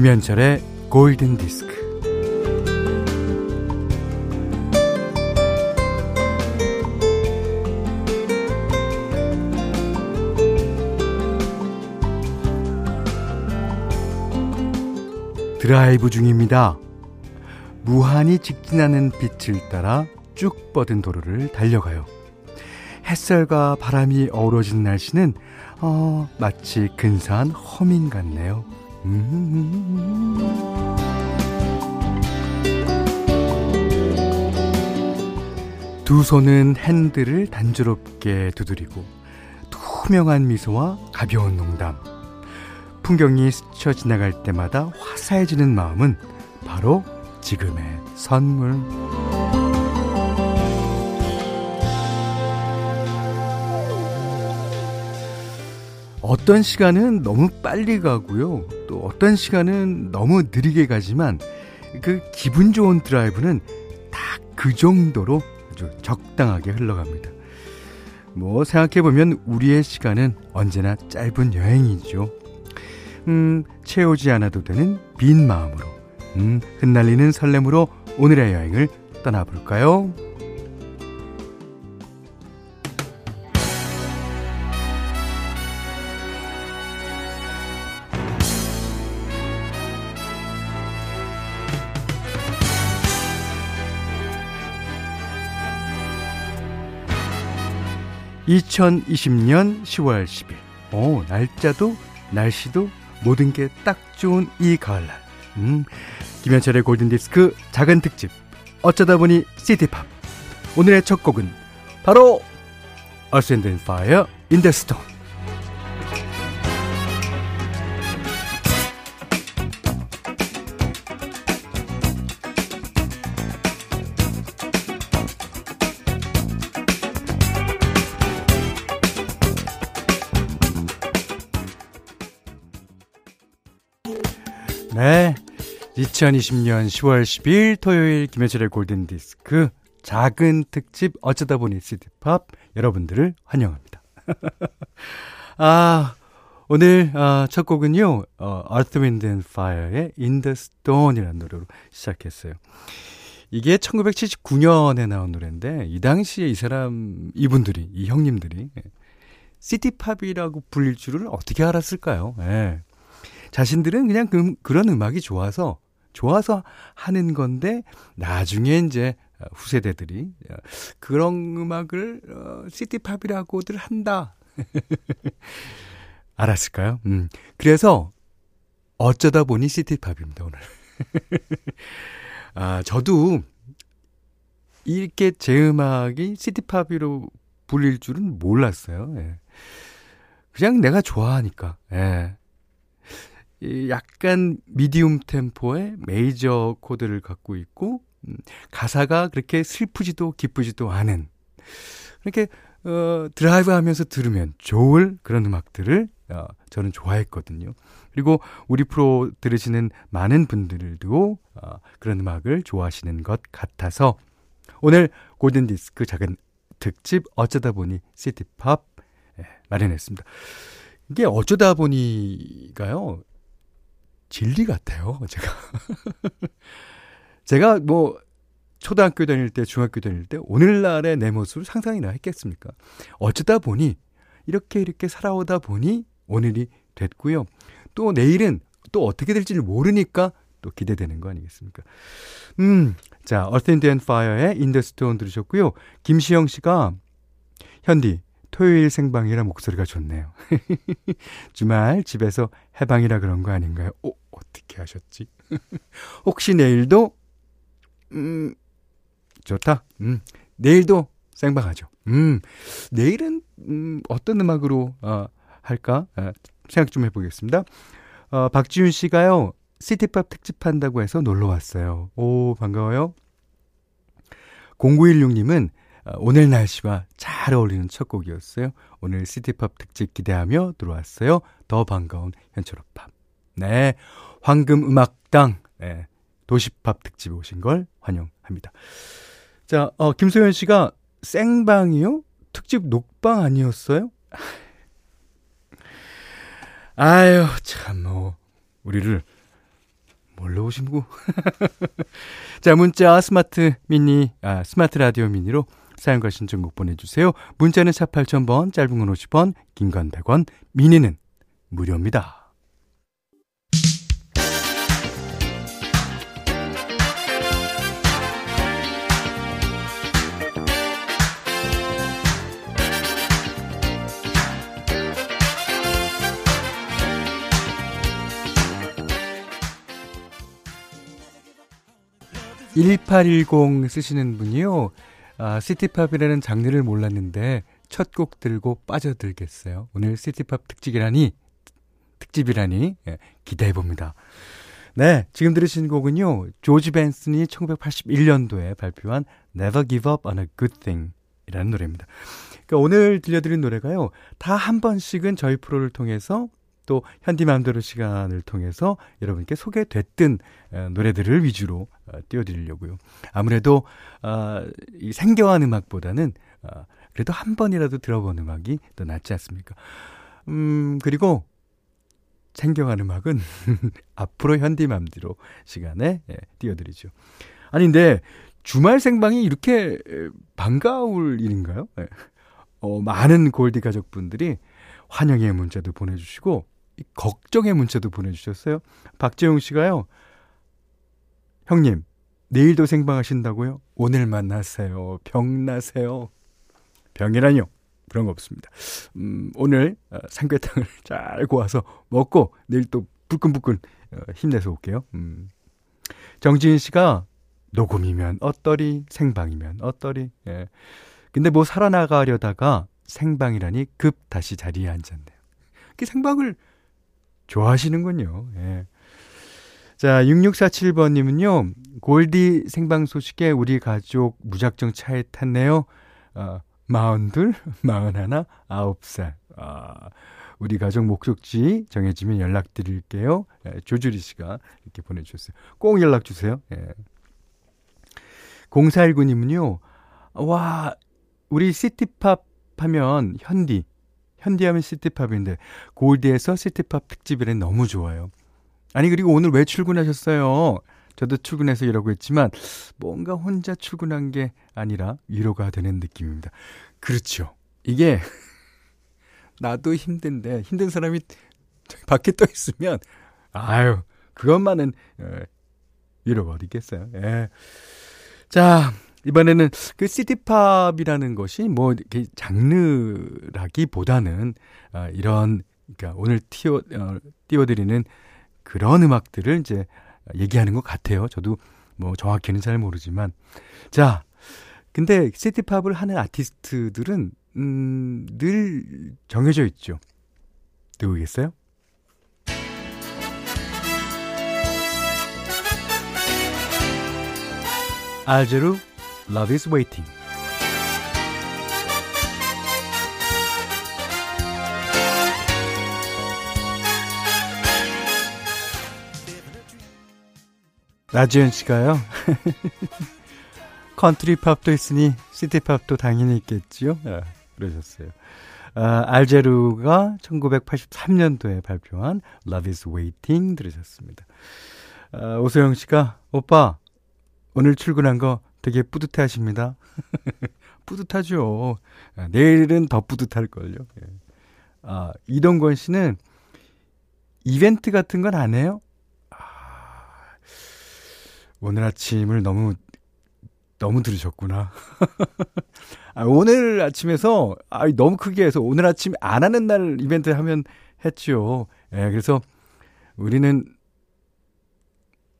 김현철의 골든 디스크. 드라이브 중입니다. 무한히 직진하는 빛을 따라 쭉 뻗은 도로를 달려가요. 햇살과 바람이 어우러진 날씨는 어, 마치 근사한 허밍 같네요. 음. 두 손은 핸들을 단조롭게 두드리고 투명한 미소와 가벼운 농담. 풍경이 스쳐 지나갈 때마다 화사해지는 마음은 바로 지금의 선물. 어떤 시간은 너무 빨리 가고요. 또 어떤 시간은 너무 느리게 가지만 그 기분 좋은 드라이브는 딱그 정도로 아주 적당하게 흘러갑니다. 뭐 생각해보면 우리의 시간은 언제나 짧은 여행이죠. 음, 채우지 않아도 되는 빈 마음으로, 음, 흩날리는 설렘으로 오늘의 여행을 떠나볼까요? 2020년 10월 10일. 오, 날짜도, 날씨도 모든 게 딱 좋은 이 가을날. 음, 김현철의 골든디스크 작은 특집. 어쩌다 보니 시티팝. 오늘의 첫 곡은 바로 the Stone. 네. 2020년 10월 10일 토요일 김현철의 골든디스크 작은 특집 어쩌다 보니 시티팝 여러분들을 환영합니다. 아, 오늘 아, 첫 곡은요. 어, Earth, Wind and Fire의 In the Stone이라는 노래로 시작했어요. 이게 1979년에 나온 노래인데 이 당시에 이 사람 이분들이 이 형님들이 시티팝이라고 불릴 줄을 어떻게 알았을까요? 예. 자신들은 그냥 그, 그런 음악이 좋아서 좋아서 하는 건데 나중에 이제 후세대들이 그런 음악을 어, 시티팝이라고들 한다. 알았을까요? 음. 그래서 어쩌다 보니 시티팝입니다, 오늘. 아, 저도 이렇게 제 음악이 시티팝으로 불릴 줄은 몰랐어요. 예. 그냥 내가 좋아하니까. 예. 약간 미디움 템포의 메이저 코드를 갖고 있고 음, 가사가 그렇게 슬프지도 기쁘지도 않은 이렇게 어, 드라이브 하면서 들으면 좋을 그런 음악들을 어, 저는 좋아했거든요. 그리고 우리 프로 들으시는 많은 분들도 어, 그런 음악을 좋아하시는 것 같아서 오늘 골든 디스크 작은 특집 어쩌다 보니 시티팝 예, 마련했습니다. 이게 어쩌다 보니가요. 진리 같아요, 제가. 제가 뭐, 초등학교 다닐 때, 중학교 다닐 때, 오늘날의 내 모습을 상상이나 했겠습니까? 어쩌다 보니, 이렇게 이렇게 살아오다 보니, 오늘이 됐고요. 또 내일은 또 어떻게 될지를 모르니까 또 기대되는 거 아니겠습니까? 음, 자, Earth and Fire의 Stone 들으셨고요. 김시영 씨가, 현디, 토요일 생방이라 목소리가 좋네요. 주말 집에서 해방이라 그런 거 아닌가요? 오, 어떻게 하셨지? 혹시 내일도 음 좋다. 음 내일도 생방하죠. 음 내일은 음 어떤 음악으로 어, 할까 어, 생각 좀 해보겠습니다. 어, 박지윤 씨가요 시티팝 특집 한다고 해서 놀러 왔어요. 오 반가워요. 0916님은 어, 오늘 날씨와 잘 어울리는 첫 곡이었어요. 오늘 시티팝 특집 기대하며 들어왔어요. 더 반가운 현철오팝. 네. 황금 음악당. 네. 도시팝 특집에 오신 걸 환영합니다. 자, 어, 김소연 씨가 생방이요? 특집 녹방 아니었어요? 아유, 참, 뭐, 우리를 뭘로 오시고. 자, 문자 스마트 미니, 아, 스마트 라디오 미니로 사연과 신청곡 보내주세요. 문자는 4 8000번, 짧은 건 50원, 긴 건 100원, 미니는 무료입니다. 1810 쓰시는 분이요. 아, 시티팝이라는 장르를 몰랐는데 첫 곡 들고 빠져들겠어요. 오늘 시티팝 특집이라니 특집이라니 예, 기대해 봅니다. 네, 지금 들으신 곡은요. 조지 벤슨이 1981년도에 발표한 Never Give Up on a Good Thing 이라는 노래입니다. 그러니까 오늘 들려드린 노래가요. 다 한 번씩은 저희 프로를 통해서 또 현디맘대로 시간을 통해서 여러분께 소개됐던 어, 노래들을 위주로 어, 띄워드리려고요. 아무래도 어, 이 생경한 음악보다는 그래도 한 번이라도 들어본 음악이 더 낫지 않습니까? 음 그리고 생경한 음악은 앞으로 현디맘대로 시간에 예, 띄워드리죠. 아니 근데 주말 생방이 이렇게 반가울 일인가요? 예. 어, 많은 골디 가족분들이 환영의 문자도 보내주시고 걱정의 문자도 보내주셨어요. 박재용 씨가요. 형님, 내일도 생방하신다고요? 오늘 만나세요. 병 나세요. 병이라뇨. 그런 거 없습니다. 음, 오늘 어, 삼계탕을 잘 구워서 먹고 내일 또 불끈불끈 어, 힘내서 올게요. 음. 정지인 씨가 녹음이면 어떠리 생방이면 어떠리. 예. 근데 뭐 살아나가려다가 생방이라니 급 다시 자리에 앉았네요. 그 생방을 좋아하시는군요. 예. 자, 6647번님은요, 골디 생방 소식에 우리 가족 무작정 차에 탔네요. 어, 마흔둘, 마흔하나, 아홉 살. 아, 우리 가족 목적지 정해지면 연락드릴게요. 예, 조주리 씨가 이렇게 보내주셨어요. 꼭 연락주세요. 예. 0419님은요, 와, 우리 시티팝 하면 현디, 현디하면 시티팝인데 골디에서 시티팝 특집이래 너무 좋아요. 아니 그리고 오늘 왜 출근하셨어요? 저도 출근해서 이러고 있지만 뭔가 혼자 출근한 게 아니라 위로가 되는 느낌입니다. 그렇죠. 이게 나도 힘든데 힘든 사람이 밖에 떠 있으면 아유 그것만은 예, 위로가 어디 있겠어요. 예. 자 이번에는 그 시티팝이라는 것이 뭐 이렇게 장르라기보다는 아, 이런 그러니까 오늘 띄워 어, 띄워드리는 그런 음악들을 이제 얘기하는 것 같아요. 저도 뭐 정확히는 잘 모르지만 자 근데 시티팝을 하는 아티스트들은 음, 늘 정해져 있죠. 누구겠어요? 알제루 Love is Waiting. 라지연 씨가요. 컨트리 팝도 있으니 시티 팝도 당연히 있겠지요. 아, 그러셨어요. 아, 알제루가 1983년도에 발표한 Love is Waiting 들으셨습니다. 아, 오소영 씨가 오빠 오늘 출근한 거 되게 뿌듯해 하십니다. 뿌듯하죠. 아, 내일은 더 뿌듯할걸요. 예. 아, 이동건 씨는 이벤트 같은 건 안 해요? 아, 오늘 아침을 너무, 너무 들으셨구나. 아, 오늘 아침에서, 아, 너무 크게 해서 오늘 아침 안 하는 날 이벤트 하면 했죠. 예, 그래서 우리는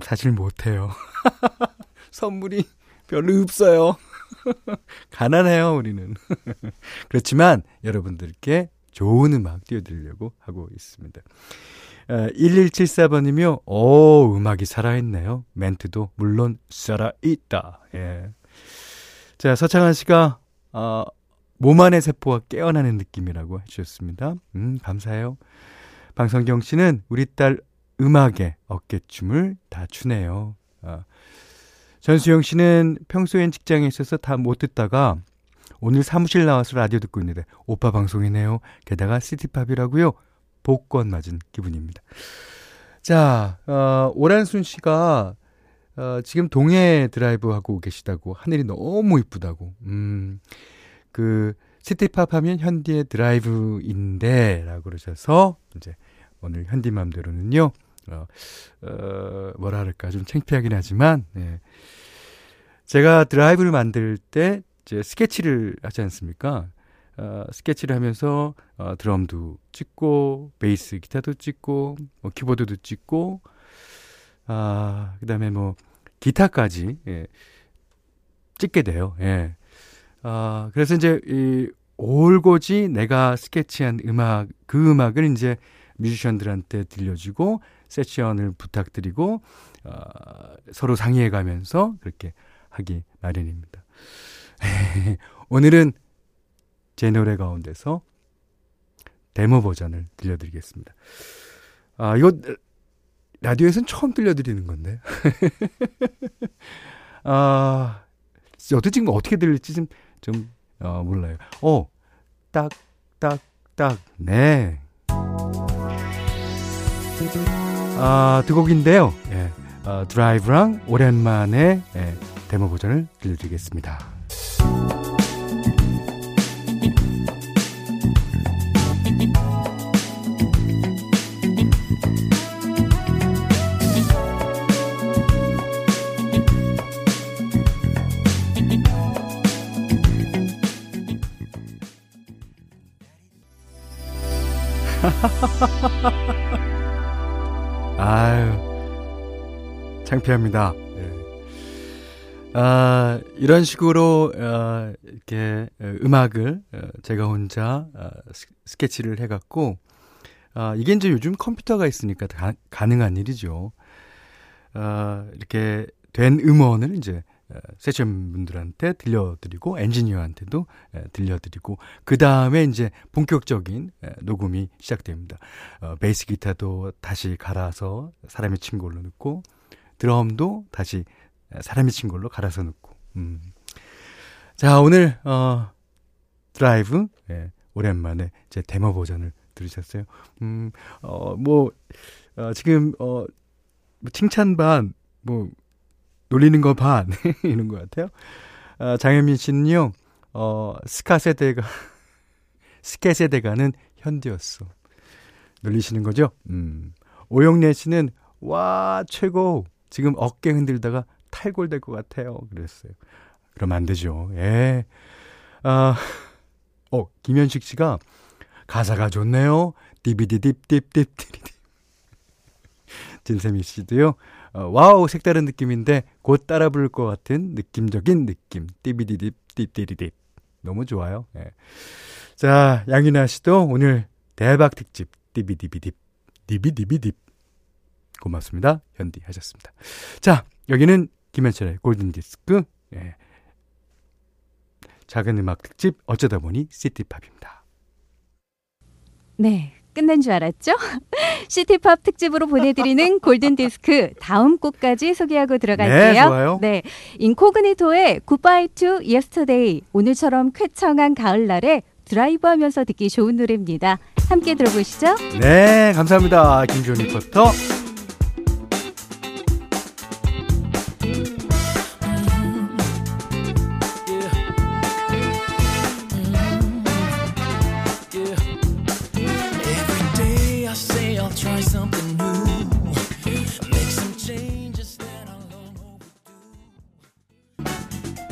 사실 못해요. 선물이 별로 없어요. 가난해요, 우리는. 그렇지만 여러분들께 좋은 음악 띄워드리려고 하고 있습니다. 1174번이며, 오, 음악이 살아있네요. 멘트도 물론 살아있다. 예. 자, 서창한 씨가, 어, 몸 안의 세포가 깨어나는 느낌이라고 해주셨습니다. 음, 감사해요. 방성경 씨는 우리 딸 음악에 어깨춤을 다 추네요. 어, 전수영 씨는 평소엔 직장에 있어서 다 못 듣다가 오늘 사무실 나와서 라디오 듣고 있는데 오빠 방송이네요. 게다가 시티팝이라고요. 복권 맞은 기분입니다. 자, 어, 오란순 씨가 어, 지금 동해 드라이브 하고 계시다고 하늘이 너무 이쁘다고. 음. 그 시티팝 하면 현디의 드라이브인데라고 그러셔서 이제 오늘 현디 맘대로는요. 어, 어 그럴까 좀 창피하긴 하지만 예. 제가 드라이브를 만들 때 이제 스케치를 하지 않습니까? 어, 스케치를 하면서 어, 드럼도 찍고 베이스 기타도 찍고 뭐 키보드도 찍고 아 그다음에 뭐 기타까지 예, 찍게 돼요. 예. 아 그래서 이제 이 올고지 내가 스케치한 음악 그 음악을 이제 뮤지션들한테 들려주고 세션을 부탁드리고 어, 서로 상의해 가면서 그렇게 하기 마련입니다. 오늘은 제 노래 가운데서 데모 버전을 들려드리겠습니다. 아, 이거 라디오에서는 처음 들려드리는 건데. 아, 어떻게 지금 어떻게 들릴지 좀, 좀, 어, 몰라요. 어, 딱, 딱, 딱, 네. 아, 두 곡인데요. 예. 어, 드라이브랑 오랜만에 예, 데모 버전을 들려드리겠습니다. 창피합니다. 네. 아, 이런 식으로, 어, 이렇게, 음악을, 어, 제가 혼자, 어, 스케치를 해갖고, 아, 이게 이제 요즘 컴퓨터가 있으니까 가, 가능한 일이죠. 아, 이렇게 된 음원을 이제 세션 분들한테 들려드리고 엔지니어한테도 들려드리고 그 다음에 이제 본격적인 녹음이 시작됩니다. 어, 베이스 기타도 다시 갈아서 사람이 친 걸로 넣고 드럼도 다시 사람이 친 걸로 갈아서 넣고. 음. 자 오늘 어, 드라이브 예, 오랜만에 제 데모 버전을 들으셨어요. 음, 어, 뭐 어, 지금 어, 뭐 칭찬 반 뭐 놀리는 거 반, 이런 것 같아요. 어, 장현민 씨는요, 어, 스카 세대가, 스케 세대가는 현디였어. 놀리시는 거죠? 음. 오영래 씨는, 와, 최고. 지금 어깨 흔들다가 탈골될 것 같아요. 그랬어요. 그러면 안 되죠. 예. 아, 어, 김현식 씨가, 가사가 좋네요. 디비디딥딥딥디디. 진세미 씨도요. 어, 와우 색다른 느낌인데 곧 따라 부를 것 같은 느낌적인 느낌. 띠비디딥 띠띠리딥. 너무 좋아요. 예. 자, 양윤아 씨도 오늘 대박 특집 띠비디비딥 디비디비딥 고맙습니다. 현디 하셨습니다. 자, 여기는 김현철의 골든 디스크. 예. 작은 음악 특집 어쩌다 보니 시티팝입니다. 네. 끝낸 줄 알았죠? 시티팝 특집으로 보내드리는 골든 디스크 다음 곡까지 소개하고 들어갈게요. 네, 좋아요. 네, 인코그니토의 Goodbye to Yesterday 오늘처럼 쾌청한 가을날에 드라이브 하면서 듣기 좋은 노래입니다. 함께 들어보시죠. 네, 감사합니다. 김주원 리포터.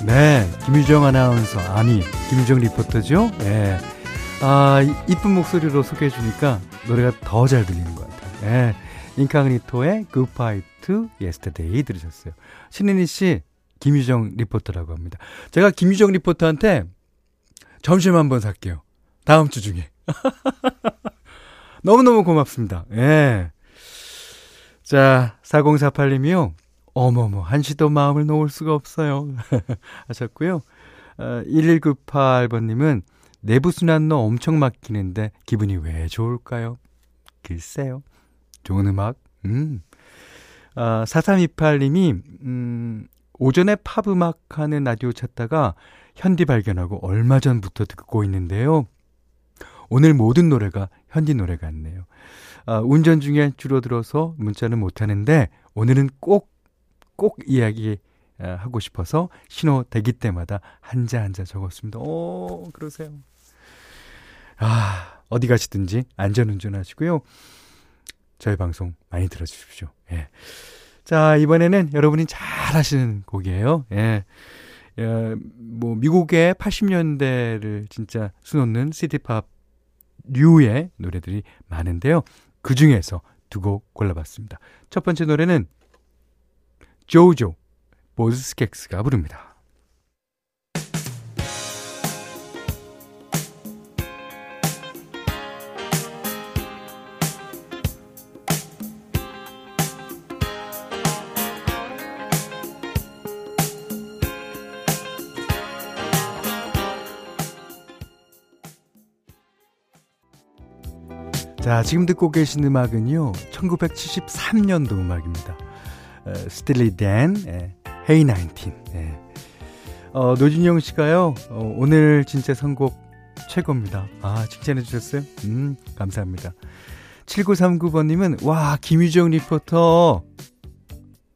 네, 김유정 아나운서, 아니, 김유정 리포터죠? 네. 아, 이쁜 목소리로 소개해 주니까 노래가 더 잘 들리는 것 같아요. 네. 인카그니토의 Goodbye to Yesterday 들으셨어요. 신은희 씨, 김유정 리포터라고 합니다. 제가 김유정 리포터한테 점심 한번 살게요. 다음 주 중에. 너무너무 고맙습니다. 예. 네. 자, 4048님이요. 어머머, 한시도 마음을 놓을 수가 없어요. 하셨고요. 어, 1198번님은 내부순환로 엄청 막히는데 기분이 왜 좋을까요? 글쎄요. 좋은 음악. 음. 아, 4328님이, 음, 오전에 팝 음악 하는 라디오 찾다가 현디 발견하고 얼마 전부터 듣고 있는데요. 오늘 모든 노래가 현디 노래 같네요. 아, 운전 중에 줄어들어서 문자는 못하는데 오늘은 꼭, 꼭 이야기 아, 하고 싶어서 신호 대기 때마다 한자 한자 적었습니다. 오, 그러세요. 아, 어디 가시든지 안전운전 하시고요. 저희 방송 많이 들어주십시오. 예. 자, 이번에는 여러분이 잘 하시는 곡이에요. 예. 예, 뭐, 미국의 80년대를 진짜 수놓는 시티팝 류의 노래들이 많은데요. 그 중에서 두 곡 골라봤습니다. 첫 번째 노래는 조조 보즈 스켑스가 부릅니다. 자, 지금 듣고 계신 음악은요, 1973년도 음악입니다. 스틸리 댄, Hey Nineteen. 어, 노진영 씨가요, 어, 오늘 진짜 선곡 최고입니다. 아, 칭찬해 주셨어요? 음, 감사합니다. 7939번님은, 와, 김유정 리포터.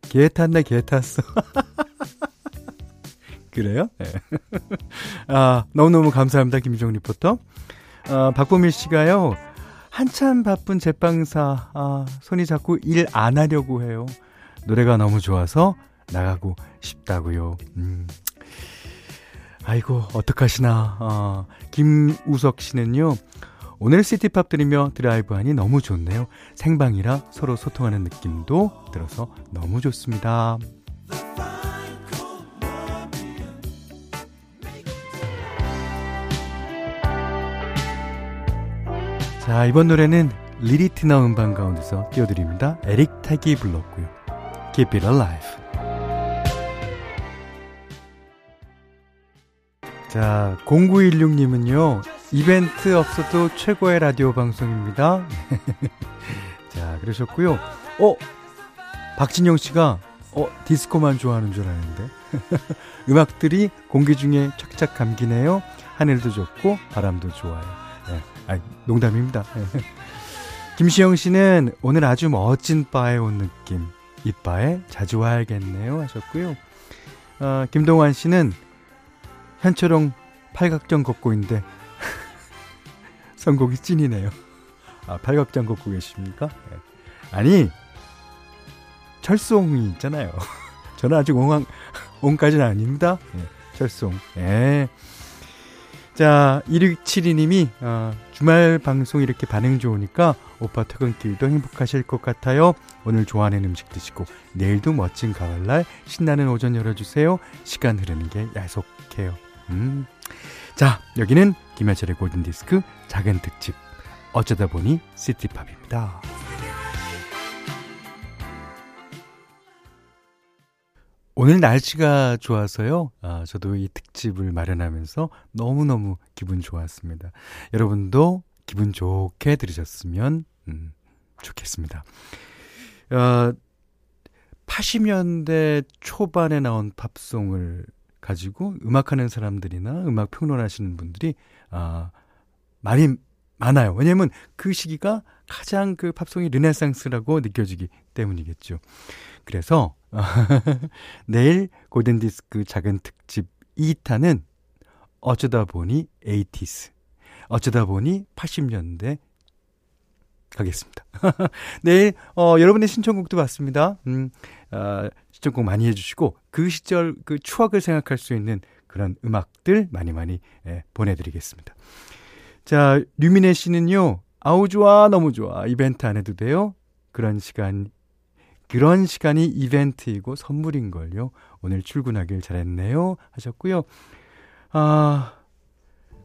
계 탔네, 계 탔어. 그래요? 네. 아, 너무너무 감사합니다, 김유정 리포터. 어, 박보밀 씨가요, 한참 바쁜 제빵사, 아, 손이 자꾸 일 안 하려고 해요. 노래가 너무 좋아서 나가고 싶다고요. 음. 아이고, 어떡하시나. 아, 김우석 씨는요, 오늘 시티팝 들으며 드라이브 하니 너무 좋네요. 생방이라 서로 소통하는 느낌도 들어서 너무 좋습니다. 자, 이번 노래는 리리티나 음반 가운데서 띄워드립니다. 에릭 택이 불렀고요. Keep it alive. 자, 0916님은요, 이벤트 없어도 최고의 라디오 방송입니다. 자, 그러셨고요. 어, 박진영 씨가, 어, 디스코만 좋아하는 줄 아는데. 음악들이 공기 중에 착착 감기네요. 하늘도 좋고, 바람도 좋아요. 네. 아, 농담입니다. 네. 김시영 씨는 오늘 아주 멋진 바에 온 느낌. 이 바에 자주 와야겠네요. 하셨고요. 어, 김동환 씨는 현초롱 팔각정 걷고 있는데 선곡이 찐이네요. 아, 팔각정 걷고 계십니까? 네. 아니, 철송이 있잖아요. 저는 아직 옹, 옹까지는 아닙니다. 네, 철송. 예. 자, 1672님이 어, 주말 방송 이렇게 반응 좋으니까 오빠 퇴근길도 행복하실 것 같아요. 오늘 좋아하는 음식 드시고 내일도 멋진 가을날 신나는 오전 열어주세요. 시간 흐르는 게 야속해요. 음. 자, 여기는 김현철의 골든디스크 작은 특집 어쩌다 보니 시티팝입니다. 오늘 날씨가 좋아서요. 아, 저도 이 특집을 마련하면서 너무너무 기분 좋았습니다. 여러분도 기분 좋게 들으셨으면 음, 좋겠습니다. 어, 80년대 초반에 나온 팝송을 가지고 음악하는 사람들이나 음악 평론하시는 분들이 아, 많이 많아요. 왜냐면 그 시기가 가장 그 팝송이 르네상스라고 느껴지기 때문이겠죠. 그래서 내일 골든디스크 작은 특집 2탄은 어쩌다 보니 에이티스 어쩌다 보니 80년대 가겠습니다. 내일 어, 여러분의 신청곡도 받습니다. 음, 어, 신청곡 많이 해주시고 그 시절 그 추억을 생각할 수 있는 그런 음악들 많이 많이 예, 보내드리겠습니다. 자 류미네 씨는요. 아우 좋아 너무 좋아 이벤트 안 해도 돼요. 그런 시간 그런 시간이 이벤트이고 선물인걸요. 오늘 출근하길 잘했네요. 하셨고요. 아,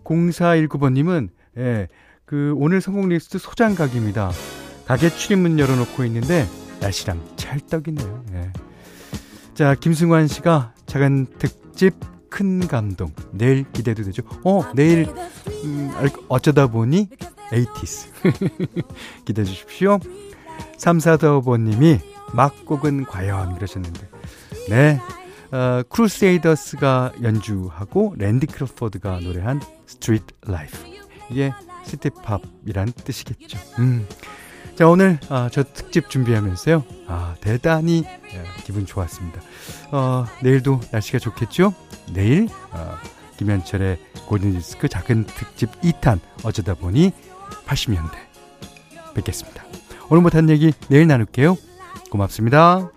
0419번님은, 예, 그, 오늘 성공 리스트 소장각입니다. 가게 출입문 열어놓고 있는데, 날씨랑 찰떡이네요. 예. 자, 김승환 씨가 작은 특집 큰 감동. 내일 기대도 되죠? 어, 내일, 음, 어쩌다 보니, eighties. 기대해 주십시오. 3445번님이, 막곡은 과연 그러셨는데 네 어, 크루세이더스가 연주하고 랜디 크로포드가 노래한 Street Life 이게 시티팝이란 뜻이겠죠. 음. 자, 오늘 아, 저 특집 준비하면서요. 아, 대단히 예, 기분 좋았습니다. 어, 내일도 날씨가 좋겠죠? 내일 어, 김현철의 골든디스크 작은 특집 2탄 어쩌다 보니 80년대 뵙겠습니다. 오늘 못한 얘기 내일 나눌게요. 고맙습니다.